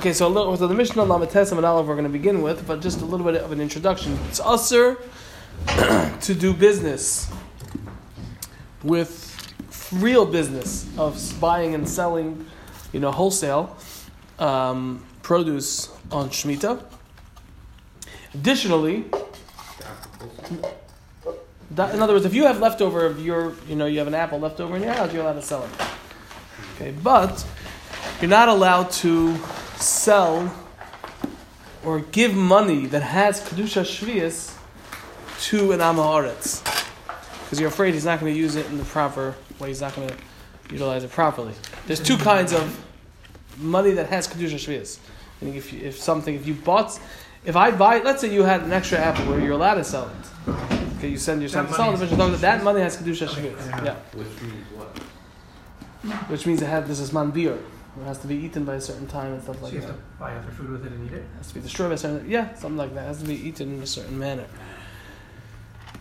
Okay, so little, so the Mishnah Lamates and Aleph we're going to begin with, but just a little bit of an introduction. It's usher to do business with real business of buying and selling, you know, wholesale um, produce on Shemitah. Additionally, that, in other words, if you have leftover of your, you know, you have an apple left over in your house, you're allowed to sell it. Okay, but you're not allowed to sell or give money that has kedusha shvius to an amaretz because you're afraid he's not going to use it in the proper way. He's not going to utilize it properly. There's two kinds of money that has kedusha shvius. I think if you, if something if you bought if I buy let's say you had an extra apple where you're allowed to sell it. Okay, you send your son to sell it. That that money has kedusha shvius. Yeah. Which means what? Which means it has this is man It has to be eaten by a certain time and stuff So like you that. have to buy other food with it and eat it? It has to be destroyed by a certain yeah, something like that. It has to be eaten in a certain manner.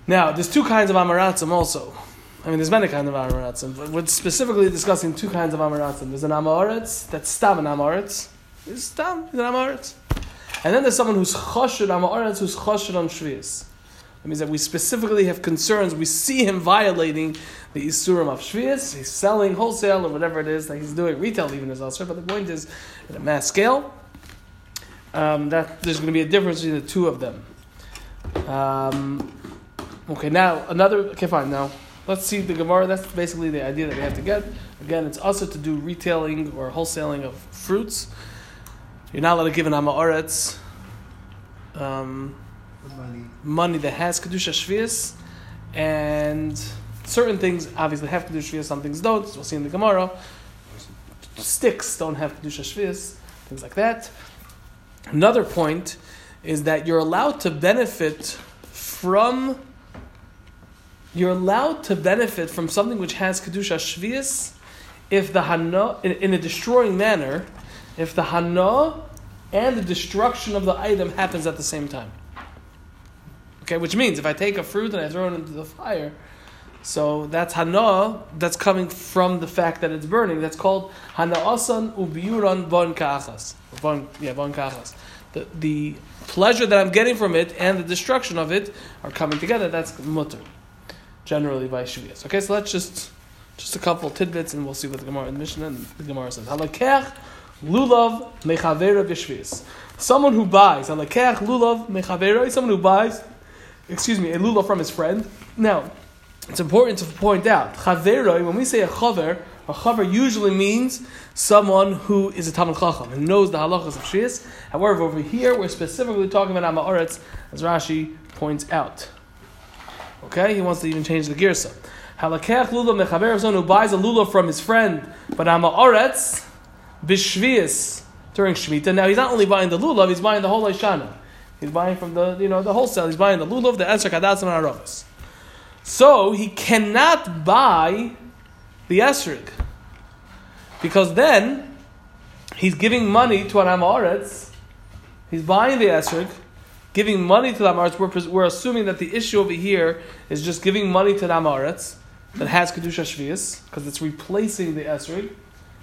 Now, there's two kinds of amaratzim also. I mean, there's many kinds of amaratzim, but we're specifically discussing two kinds of amaratzim. There's an amaretz that's stam an amaretz. It's stam, it's an amaretz. And then there's someone who's choshed amaretz, who's choshed on shvius. That means that we specifically have concerns. We see him violating the isurim of shvius. He's selling wholesale or whatever it is that he's doing. Retail even is also. But the point is, at a mass scale, um, that there's going to be a difference between the two of them. Um, okay, now another. Okay, fine. Now let's see the Gemara. That's basically the idea that we have to get. Again, it's also to do retailing or wholesaling of fruits. You're not allowed to give an amaretz um, money that has kedusha shvius, and certain things obviously have kedusha shvius. Some things don't. We'll see in the Gemara. Sticks don't have kedusha shvius. Things like that. Another point is that you're allowed to benefit from. You're allowed to benefit from something which has kedusha shvius, if the hana in, in a destroying manner, if the hana and the destruction of the item happens at the same time. Okay, which means if I take a fruit and I throw it into the fire, so that's hana that's coming from the fact that it's burning. That's called hanaasan ubiuran bon kachas. Bon, yeah, bon kachas. The, the pleasure that I'm getting from it and the destruction of it are coming together. That's mutter, generally by shvias. Okay, so let's just just a couple tidbits and we'll see what the Gemara the Mishnah and the Gemara says. Halakech lulav mechavera b'shvias. Someone who buys halakech lulav mechavera is someone who buys, excuse me, a lulav from his friend. Now, it's important to point out chaveroi. When we say a chaver, a chaver usually means someone who is a talmid chacham and knows the halachas of shvias. However, over here we're specifically talking about amaretz, as Rashi points out. Okay, he wants to even change the girsa. Halakech lulav mechaber someone who buys a lulav from his friend, but amaretz bishvias during shmita. Now he's not only buying the lulav; he's buying the whole Ishana. He's buying from the you know the wholesale. He's buying the lulav, the esrog, hadas, and aravas. So he cannot buy the esrog because then he's giving money to an amaretz. He's buying the esrog, giving money to the amaretz. We're, we're assuming that the issue over here is just giving money to the amaretz that has kedusha shvius because it's replacing the esrog,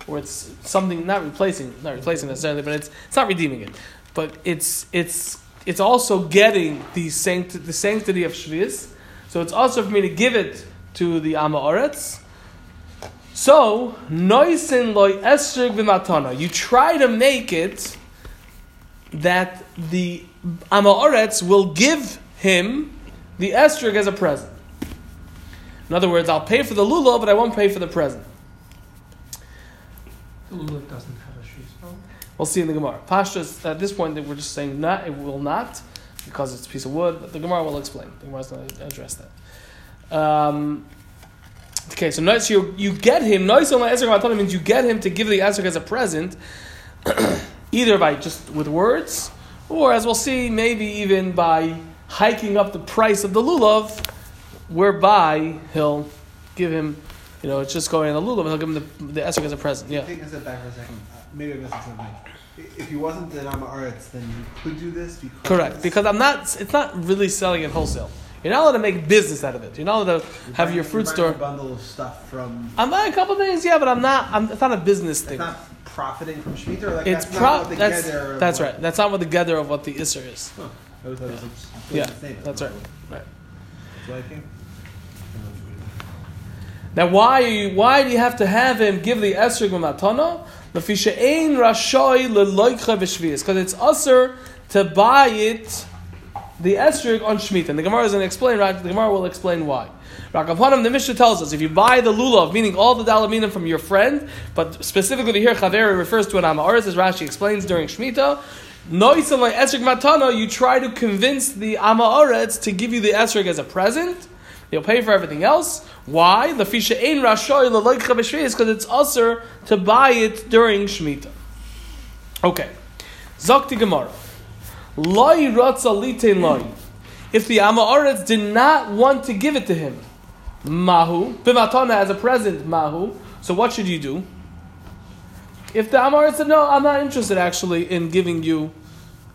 or it's something not replacing, not replacing necessarily, but it's it's not redeeming it, but it's it's it's also getting the sanct- the sanctity of shvius. So it's also for me to give it to the amaretz. So noisin loy esrog v'matana. You try to make it that the amaretz will give him the esrog as a present. In other words, I'll pay for the lulav, but I won't pay for the present. The lulav doesn't have a shoes. Oh. We'll see in the Gemara. Pashtas, at this point, we're just saying not, it will not, because it's a piece of wood, but the Gemara will explain. The Gemara is going to address that. Um, okay, so nice, you, you get him, nice on esrog means you get him to give the esrog as a present, either by just with words, or as we'll see, maybe even by hiking up the price of the lulav, whereby he'll give him, you know, it's just going on the lulav, and he'll give him the, the esrog as a present. Yeah. Take a step back for a second. Uh, maybe I missed something. If he wasn't the Nama Aretz, then you could do this because Correct, because I'm not. It's not really selling it wholesale. You're not allowed to make business out of it. You're not allowed to You're have buying- your you're fruit store. A bundle of stuff from. I'm buying a couple things, yeah, but I'm not. I'm, it's not a business It's thing. not profiting from Shemitah? Like It's that's pro- not what the that's that's right. That's not what the gather of what the isser is. Huh. I always thought it was a Yeah, completely the same. that's right. Right. That's why I came. Now, why you, why do you have to have him give the esrog matana? Because it's usher to buy it, the esrog on Shemitah. And the Gemara is going to explain, right? The Gemara will explain why. Rakapanim, the Mishnah tells us if you buy the lulav, meaning all the dalaminim from your friend, but specifically here Chaveri refers to an amaris, as Rashi explains during Shemitah. Noisalai esrog matana, you try to convince the amaretz to give you the esrog as a present. You'll pay for everything else. Why? The fisha ein rashoy leloikcha b'shvius because it's usher to buy it during Shemitah. Okay. Zakti Gemara. Loi ratza litein loi. If the Amaretz did not want to give it to him, mahu b'matana as a present, mahu. So what should you do? If the Amaretz said no, I'm not interested actually in giving you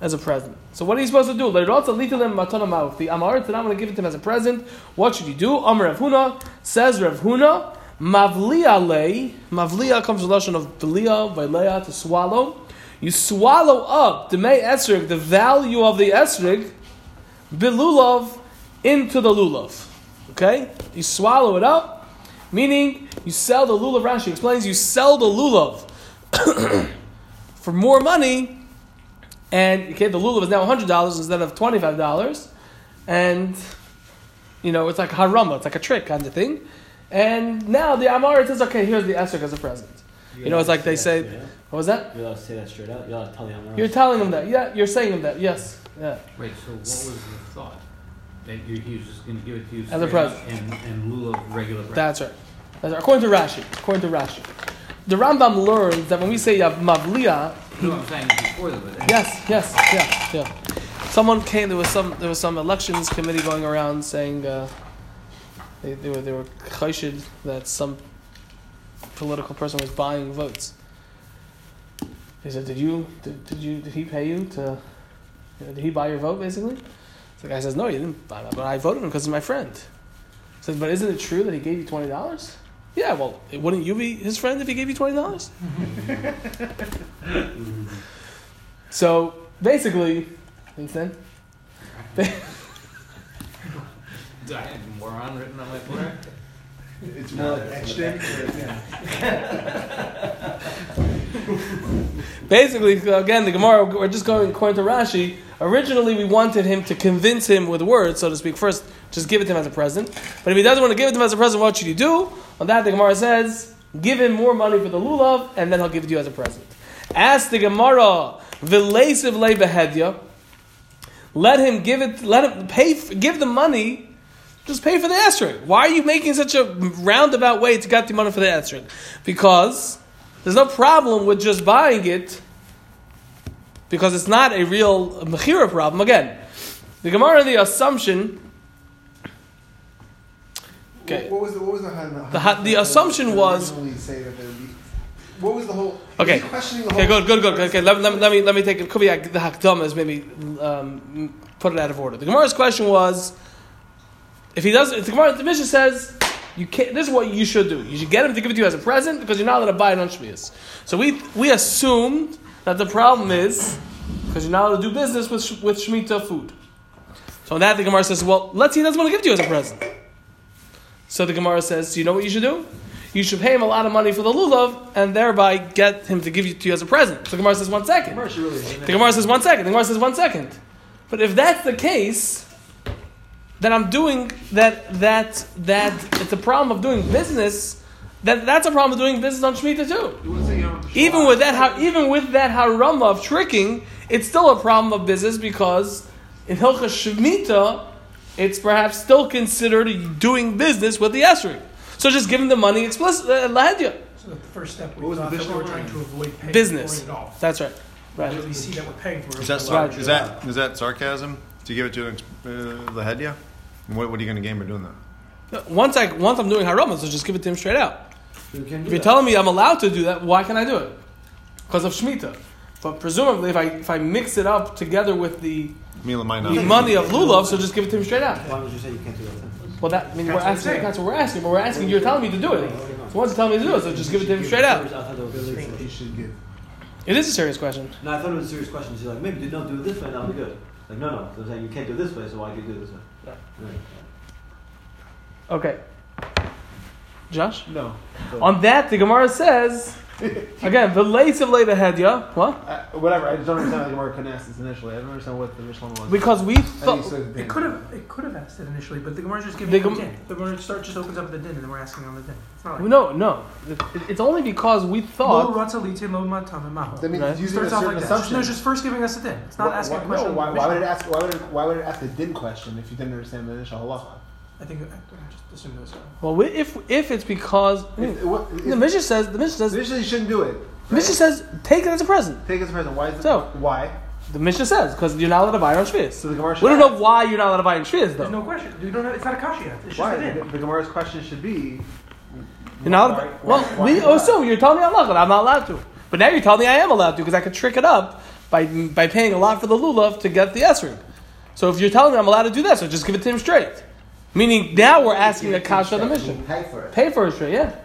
as a present. So what are you supposed to do? If the Amaretz did not want to give it to him as a present, what should you do? Amar Rav Huna says Rav Huna. Mavliya lei, mavliya comes from the lashon of belia, vaileya, to swallow. You swallow up the may esrig, the value of the esrig, bilulav, into the lulav. Okay? You swallow it up, meaning you sell the lulav. Rashi explains you sell the lulav for more money, and okay, the lulav is now hundred dollars instead of twenty five dollars, and you know it's like harama, it's like a trick kind of thing. And now the Amar says, okay, here's the esrog as a present. You know, it's like they say, what was that? You're allowed to say that straight out. You're allowed to tell the Amaras. You're telling them that. Yeah, you're saying them that. Yes. Yeah. Wait, so what was the thought? That you, he was just going to give it to you As a present. and, and lieu of regular bread? That's right. That's right. According to Rashi. According to Rashi. The Rambam learns that when we say Yav Mavliya, Yes, yes, yeah, yeah. Someone came. There was some. There was some elections committee going around saying uh, they, they were they were chayshid that some political person was buying votes. They said, "Did you? Did, did you? Did he pay you to? You know, did he buy your vote?" Basically, the guy says, "No, he didn't buy my, but I voted him because he's my friend." He Says, "But isn't it true that he gave you twenty dollars?" Yeah, well, wouldn't you be his friend if he gave you twenty dollars? so basically, understand? Do I have moron written on my forehead? It's more like etched in. Basically, again, the Gemara, we're just going according to Rashi. Originally, we wanted him to convince him with words, so to speak. First, just give it to him as a present. But if he doesn't want to give it to him as a present, what should you do? On that, the Gemara says, give him more money for the lulav, and then he'll give it to you as a present. Ask the Gemara, v'leisiv lebehedya. Let him give it. Let him pay. Give the money. Just pay for the esrog. Why are you making such a roundabout way to get the money for the esrog? Because there's no problem with just buying it because it's not a real mechira problem. Again, the Gemara, the assumption. Okay. What, what was the what was the The ha- the assumption was- say that there would be. What was the whole? Okay. the Okay, whole. good, good, good. Okay, let, let, let me let me take it. Could be the hakdam is maybe um, put it out of order. The Gemara's question was, if he does, if the Gemara, the Mishnah says. You can't, this is what you should do. You should get him to give it to you as a present because you're not allowed to buy it on Shmias. So we, we assumed that the problem is because you're not allowed to do business with, with Shemitah food. So on that, the Gemara says, well, let's see, he doesn't want to give it to you as a present. So the Gemara says, do you know what you should do? You should pay him a lot of money for the lulav and thereby get him to give it to you as a present. So the Gemara says, one second. The Gemara says, one second. The Gemara says, one second. But if that's the case, then I'm doing that, that, that, it's a problem of doing business, That, that's a problem of doing business on Shemitah too. Even with that, how, even with that harama of tricking, it's still a problem of business because in Hilchas Shemitah, it's perhaps still considered doing business with the esrog. So just give him the money explicit, uh, lahedya. So the first step, What we was the that we Mishnah were trying to avoid paying Business. for it all. That's right. Right. But we see that we're paying for it. Is that, sar- Right. is that is that sarcasm? To give it to uh, the headya? What, what are you going to gain by doing that? Once I once I'm doing harama, so just give it to him straight out. You if you're that. telling me I'm allowed to do that, why can I do it? Because of Shemitah. But presumably, if I if I mix it up together with the, Mila might not. money of lulav, so just give it to him straight out. Why would you say you can't do that then? Well, that I mean, That's we're asking. That's what we're asking. But we're asking. You're telling me to do it. So once you tell me to do it, so just give it to him straight out. I thought they were I he should give. It is a serious question. No, I thought it was a serious question. She's like, maybe don't do it this way, and I'll be good. Like, no, no. They're saying you can't do it this way, so why do you do it this way? Yeah. Right. Okay. Josh? No. On that, the Gemara says, again, the lace of later hedya. What? Uh, whatever. I just don't understand how the Gemara couldn't ask this initially. I don't understand what the Rishon was. Because we thought. it's sort of It could have it could have asked it initially, but the Gemara just giving The you the Gem- din. The Gemara start just opens up the din, and then we're asking on the din. It's not like No, no. It- It's only because we Lo thought. ratza lo matam, and. That means Right. it's It using a starts off certain like that. Assumption. no, it's just first giving us a din. It's not Why- asking why, a question. No, why, why would it ask? Why would it, why would it ask the din question if you didn't understand the initial halacha? I think I, I just assumed it was. Well, if if it's because If, what, if, the Mishnah says the Mishnah says initially you shouldn't do it. the Mishnah says take it as a present. Take it as a present. Why is it? So- why? The Mishnah says because you're not allowed to buy it on Shvius. So the Gemara. We don't know why you're not allowed to buy it on Shvius There's though. no question. You don't have, it's not a kasha yet. It's just Why? a din. The, the Gemara's question should be. You're not. why- well, why- we why- assume you're telling me I'm not. I'm not allowed to. But now you're telling me I am allowed to because I could trick it up by by paying a lot for the lulav to get the esrog. So if you're telling me I'm allowed to do that, so just give it to him straight. Meaning now we're asking a kasha of the Mishnah. Pay for it. Pay for it straight, yeah.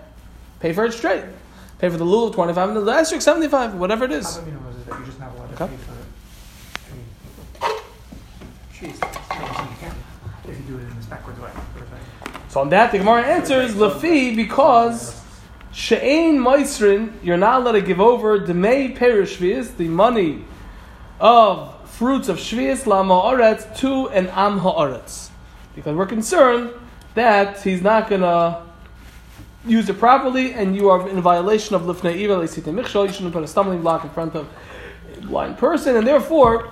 Pay for it straight. Pay for the lulav twenty five and the esrog seventy five, whatever it How is. about me know is that you're just not allowed to Okay. pay for it? I mean, jeez, you can if you do it in this backwards way. sort of thing. So on that, the Gemara answers lefi because she'ain moisrin, you're not allowed to give over demei perish shvius, the money of fruits of shvius la ma'aretz to an am ha'aretz, because we're concerned that he's not gonna use it properly, and you are in violation of lifnei esite michshol. You shouldn't put a stumbling block in front of a blind person, and therefore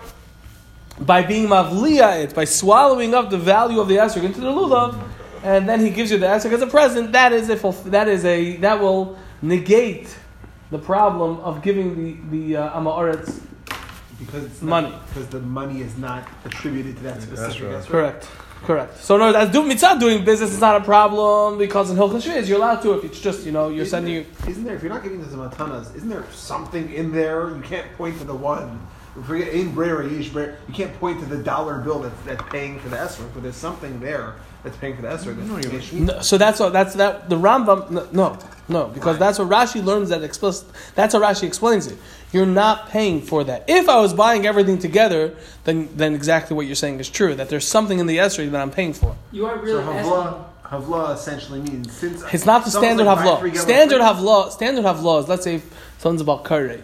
by being mavliya it, by swallowing up the value of the esrog into the lulav, and then he gives you the esrog as a present. That is a that is a that will negate the problem of giving the the uh, amaretz. Because it's Money. Not, because the money is not attributed to that specific. That's right. Correct, correct. So no, as do mitzvah doing business is not a problem because in Hilchot Shvius you're allowed to if it's just you know you're Isn't sending there, you. Isn't there? If you're not giving this to matanas, isn't there something in there? You can't point to the one. Forget in brera, yish brera. You can't point to the dollar bill that's, that's paying for the esrog, but there's something there that's paying for the esrog. That's paying Shemitah. No, so that's what that's that the Rambam no no, no because that's what Rashi learns that explicit. That's how Rashi explains it. You're not paying for that. If I was buying everything together, then then exactly what you're saying is true. That there's something in the esrog that I'm paying for. You are really asking. havla, havla essentially means since It's not the standard like, buy havlaw. three, get one Standard free. havlaw. Standard havlaw is let's say someone's about kare.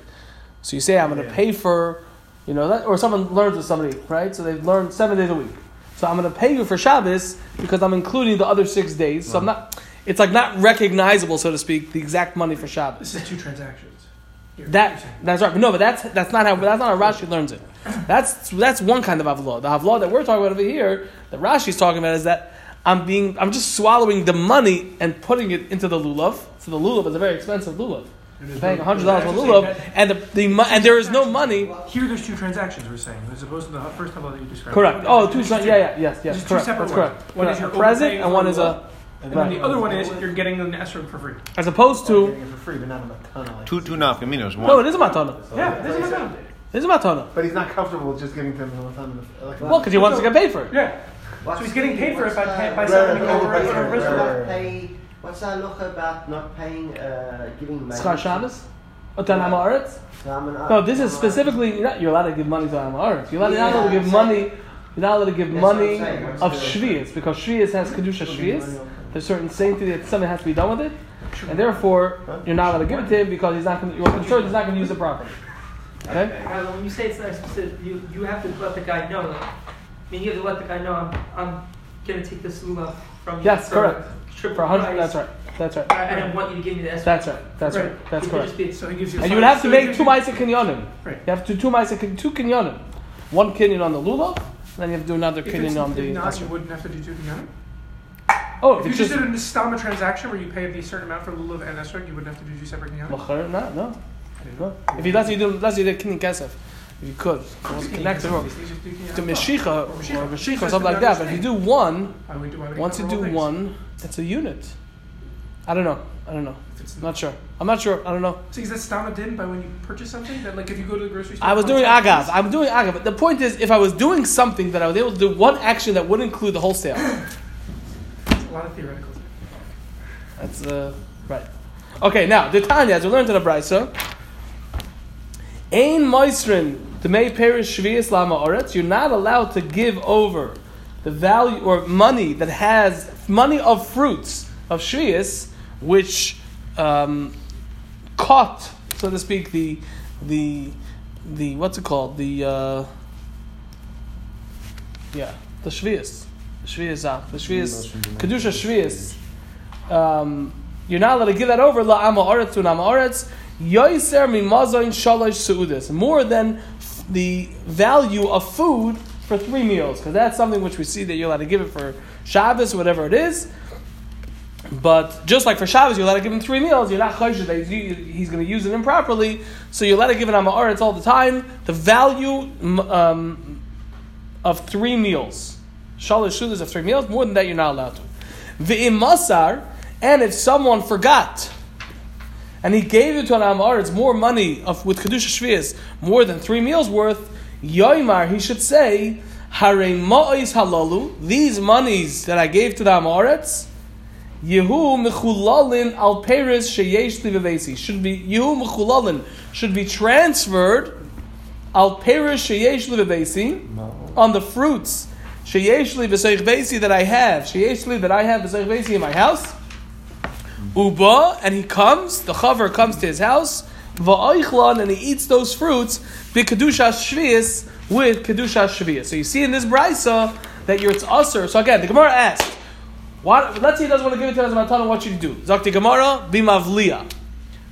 So you say I'm going to Yeah. pay for, you know, that, or someone learns with somebody, right? So they've learned seven days a week. So I'm going to pay you for Shabbos because I'm including the other six days. So I'm uh-huh. not. It's like not recognizable, so to speak, the exact money for Shabbos. This is two transactions. That that's right. But no, but that's that's not how that's not how Rashi learns it. That's that's one kind of havlaw. The havlaw that we're talking about over here, that Rashi's talking about, is that I'm being I'm just swallowing the money and putting it into the lulav. So the lulav is a very expensive lulav. You're paying hundred dollars for lulav, and the, the and there is no money. Here, there's two transactions. We're saying, as opposed to the first level that you described. Correct. Oh, two. Yeah, yeah, yes, yes. Correct. separate That's ones. correct. One is Correct. a present, and one is a And then the other one is you're getting an esrog for free. as opposed to. getting it for free, but not a matana. Like Two two nafkaminos. One. No, it is a matana. Yeah, this is a It is a matana. But he's not comfortable with just giving to him a matana. Like, Well, because he wants to get paid for it. Yeah. What's So he's getting paid for it by what's pay- the- by selling right, over right, a right, restaurant. right, not pay. What's the halacha about not paying, uh, giving money? Schar Shabbos. Otan Hamaretz. Salmon No, this is specifically you're not you're allowed to give money to Amaretz. You're, allowed- you're not allowed to give money. You're not allowed to give That's money of the- shvius because shvius has kedusha shvius. There's certain sanctity that something has to be done with it, and therefore you're not allowed to give it to him because he's not. Gonna, you're concerned he's not going to use it properly. Okay. Rather, when you say it's not specific, you, you have to let the guy know. Like, I mean, you have to let the guy know I'm, I'm gonna take this lulav from you. Yes, for correct. Triple For a hundred. That's right. That's right. I, I don't want you to give me the estimate. That's right. That's right. That's It correct. be- So he gives you. And you would have to so make two you- ma'aser kinyanim. Right. You have to two ma'aser two kinyanim. One kinyan on the lulav, then you have to do another If it's kinyan on if not, you wouldn't have to do two together. Oh, If if you just just did a stama transaction where you pay a certain amount for lulav and esrog, you wouldn't have to do two separate together. L'chayr, no, no. no. If he does, you do. Does you did kinyan kesef. If you could, connect it to meshicha or meshicha or something like that. But if you do one, Why would- why would once you do one, it's a unit. I don't know. I don't know. I'm not sure. I'm not sure. I don't know. See, is that stama din by when you purchase something? That like if you go to the grocery store. I was doing agav. I'm doing agav. But the point is, if I was doing something that I was able to do one action that would include the wholesale, a lot of theoreticals. that's uh, right. Okay, now the Tanya, as we learned in the Brisa, Ein moisrin the may perish shvius lama oretz. You're not allowed to give over the value or money that has money of fruits of shvius, which um, caught, so to speak, the the the what's it called the uh, yeah the shvius, shvius ah, the shvius kedusha shvius. Um, you're not allowed to give that over la ama oretz to nama oretz. Yoiser mimazayin shalosh seudas more than the value of food for three meals because that's something which we see that you're allowed to give it for Shabbos whatever it is. But just like for Shabbos, you're allowed to give him three meals. You're not choshesh that he's, going to use it improperly, so you're allowed to give it amaretz all the time. The value um, of three meals, shalosh shudas of three meals, more than that you're not allowed to. V'im masar, and if someone forgot and he gave it to an amaretz more money of with kedusha shvius more than three meals worth, yoimar he should say hare ma'is halalu these monies that I gave to the amaretz. Yehu mechulalin al peris sheyesh livavesi should be Yehu mechulalin should be transferred al peris sheyesh livavesi on the fruits sheyesh livavesi that I have sheyesh li that I have v'seich in my house. Uba and he comes the chaver comes to his house va'oichlan and he eats those fruits b'kedusha shvius with kedusha shvius. So you see in this brisa that you're it's usher. So again, the Gemara asked. What, let's say he doesn't want to give it to us, Matana, what should he do? Zakti Gemara, bimavliya.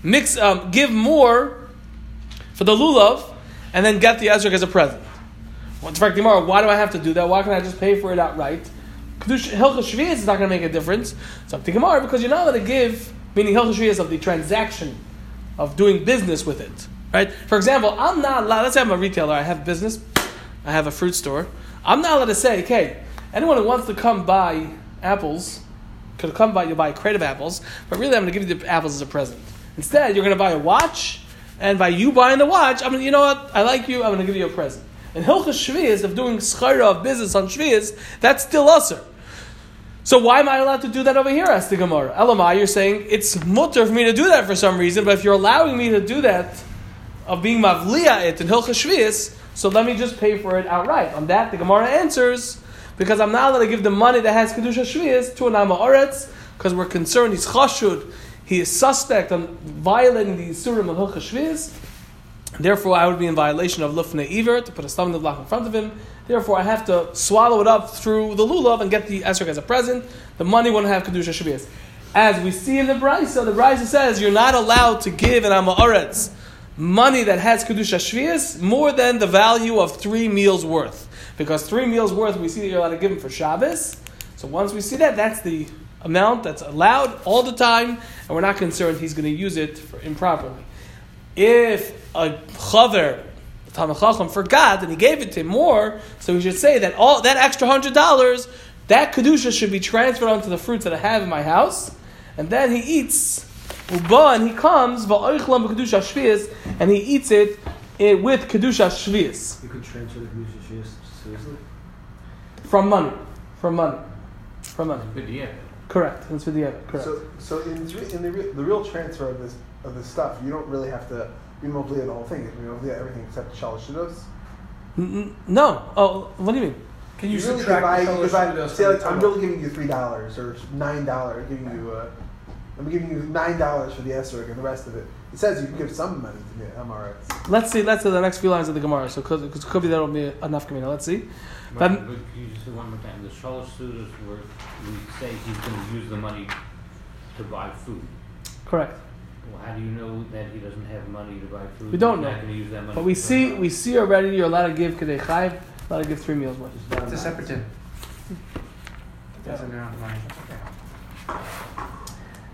Mix, um, give more for the lulav, and then get the ezrak as a present. Well, in Gemara, why do I have to do that? Why can't I just pay for it outright? Hilchah Shvius is not going to make a difference. Zakti Gemara, because you're not allowed to give, meaning Hilchah Shvius of the transaction of doing business with it. Right? For example, I'm not allowed, let's say I'm a retailer, I have business, I have a fruit store. I'm not allowed to say, okay, anyone who wants to come buy apples could come by you buy a crate of apples, but really I'm going to give you the apples as a present. Instead, you're going to buy a watch, and by you buying the watch, I'm going to, you know what, I like you, I'm going to give you a present. And Hilchah Shvius of doing schara of business on Shvius, that's still usher. So why am I allowed to do that over here? Asked the Gemara. Elamai, you're saying it's mutter for me to do that for some reason, but if you're allowing me to do that, of being mavliya it in Hilchah Shvius, so let me just pay for it outright. On that, the Gemara answers, because I'm not allowed to give the money that has Kedusha Shvius to an Amma Oretz, because we're concerned he's chashud, he is suspect on violating the Isurim of Hilchah Shvius. Therefore, I would be in violation of Lufne Iver to put a stumbling block in front of him. Therefore, I have to swallow it up through the lulav and get the esrog as a present. The money wouldn't have kedusha shvius. As we see in the brisa, the brisa says you're not allowed to give an amaretz money that has kedusha shvius more than the value of three meals worth. Because three meals worth, we see that you're allowed to give them for Shabbos. So once we see that, that's the amount that's allowed all the time, and we're not concerned he's going to use it improperly. If a chaver, a Talmid Chacham, forgot and he gave it to him more, so we should say that all that extra hundred dollars, that kedusha should be transferred onto the fruits that I have in my house, and then he eats uba and he comes va'oichlam kedusha shvius, and he eats it eh, with kedusha shvius You could transfer the Kedusha Shvius seriously? from money, from money, from money. But yeah, Correct. That's for the other. Correct. So, so in, in the, re- the real transfer of this of this stuff, you don't really have to be remove the whole thing. You can remove everything except shalosh shidos. N- n- no. Oh, what do you mean? Can you, really subtract buy, the if say like, I'm really giving you three dollars or nine dollars, giving you uh, I'm giving you nine dollars for the esrog and the rest of it. It says you can give some money to the MRS. Let's see. Let's see the next few lines of the Gemara. So, because it could be that'll be enough. Kamina. Let's see. but, but can you just say one more time, the shalosh sudas where we say he's gonna use the money to buy food. Correct. Well, how do you know that he doesn't have money to buy food? We don't He's know. not gonna use that money. But we see. food. We see already. You're allowed to give kedei chayv. Allowed to give three meals worth. It's a separate tin. Doesn't amount of money. Okay.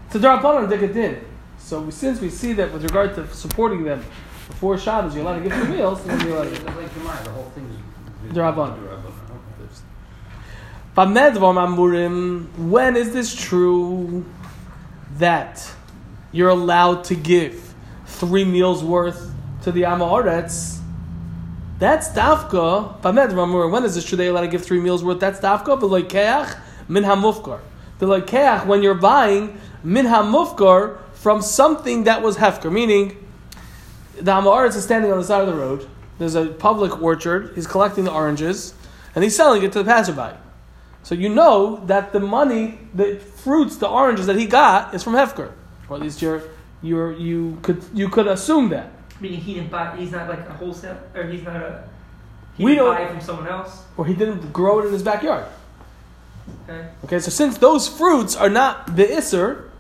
It's a drabanan dikadin. So we, since we see that with regard to supporting them before Shabbos, you're allowed to give three meals. Then you're allowed to give. like the whole thing is. D'Rabbanan. D'Rabbanan, okay. Bamedvar mamurim. When is this true? That you're allowed to give three meals worth to the Amaretz. That's dafka. When is this true? You're allowed to give three meals worth. That's dafka. Beloikeach min hamufkar. Beloikeach when you're buying min hamufkar from something that was hefker, meaning the Amaretz is standing on the side of the road. There's a public orchard. He's collecting the oranges, and he's selling it to the passerby. So you know that the money, the fruits, the oranges that he got is from Hefker, or at least you're, you're, you could you could assume that. Meaning he didn't buy. He's not like a wholesale, or he's not a. He We didn't don't- buy it from someone else. Or he didn't grow it in his backyard. Okay. Okay, so since those fruits are not the Isser,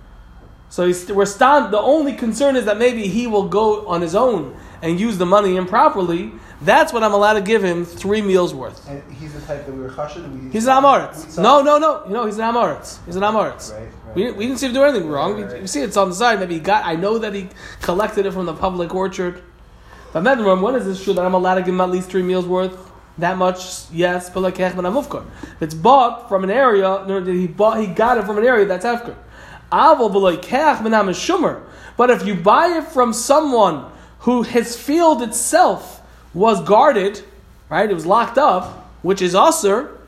so he's, we're stand, the only concern is that maybe he will go on his own and use the money improperly. That's what I'm allowed to give him three meals worth. And he's the type that we were chashid. We He's an we Amoritz. No, no, no. You know, he's an Amoritz. He's an Amoritz. Right, right. We, didn't- we didn't see him do anything wrong. Right, We- see it's on the side. Maybe he got, I know that he collected it from the public orchard. But Medrum, when is this true that I'm allowed to give him at least three meals worth? That much, yes, but like. If it's bought from an area, no, he bought, he got it from an area that's Hefker. Aval b'loy Kech Shumer. But if you buy it from someone who his field itself was guarded, right? It was locked up, which is usher.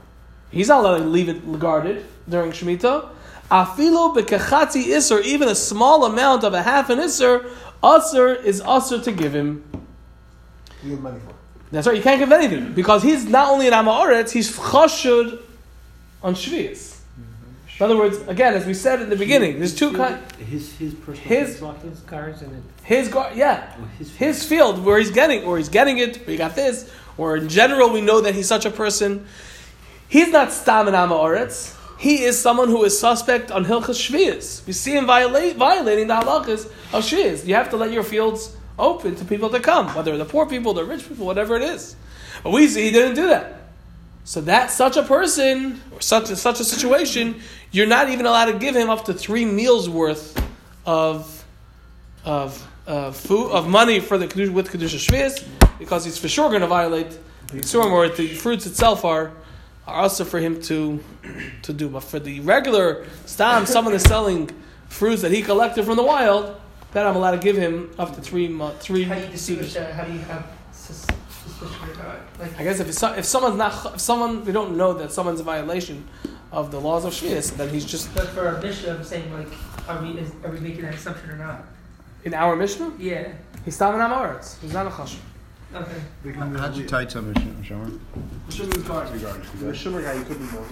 He's not allowed to leave it guarded during Shemitah. Afilo bekachatzi iser, even a small amount of a half an iser, usher is usher to give him. You give money for. That's right. You can't give anything because he's not only an Amaretz, he's chashud on Shvius. In other words, again, as we said in the beginning, there's two kinds. His his personal His- field. His cars and. His guard, yeah, his his field where he's getting, or he's getting it, We got this, or in general, we know that he's such a person. He's not stam an Amaretz. He is someone who is suspect on Hilchas Shvius. We see him violate, violating the halachas of Shvius. You have to let your fields open to people to come, whether the poor people, the rich people, whatever it is. But we see he didn't do that. So that such a person or such a, such a situation, you're not even allowed to give him up to three meals worth of of uh, food of money for the Kedush- with kedusha shvius because he's for sure going to violate the Yisurim or the fruits itself are are also for him to to do. But for the regular stam, someone is selling fruits that he collected from the wild. Then I'm allowed to give him up to three mo- three. How do you distinguish that? How do you have sus- suspicion about it? Like, I guess if it's, so- if someone's not if someone we don't know that someone's a violation of the laws of shvius, then he's just but for our Mishnah, I'm saying like, are we is, are we making that assumption or not? in our Mishnah. Yeah. He's stav an amaretz. He's not a chashuv. Okay. They can How'd you be tight some, Shomer? The Shumer guy, you could be more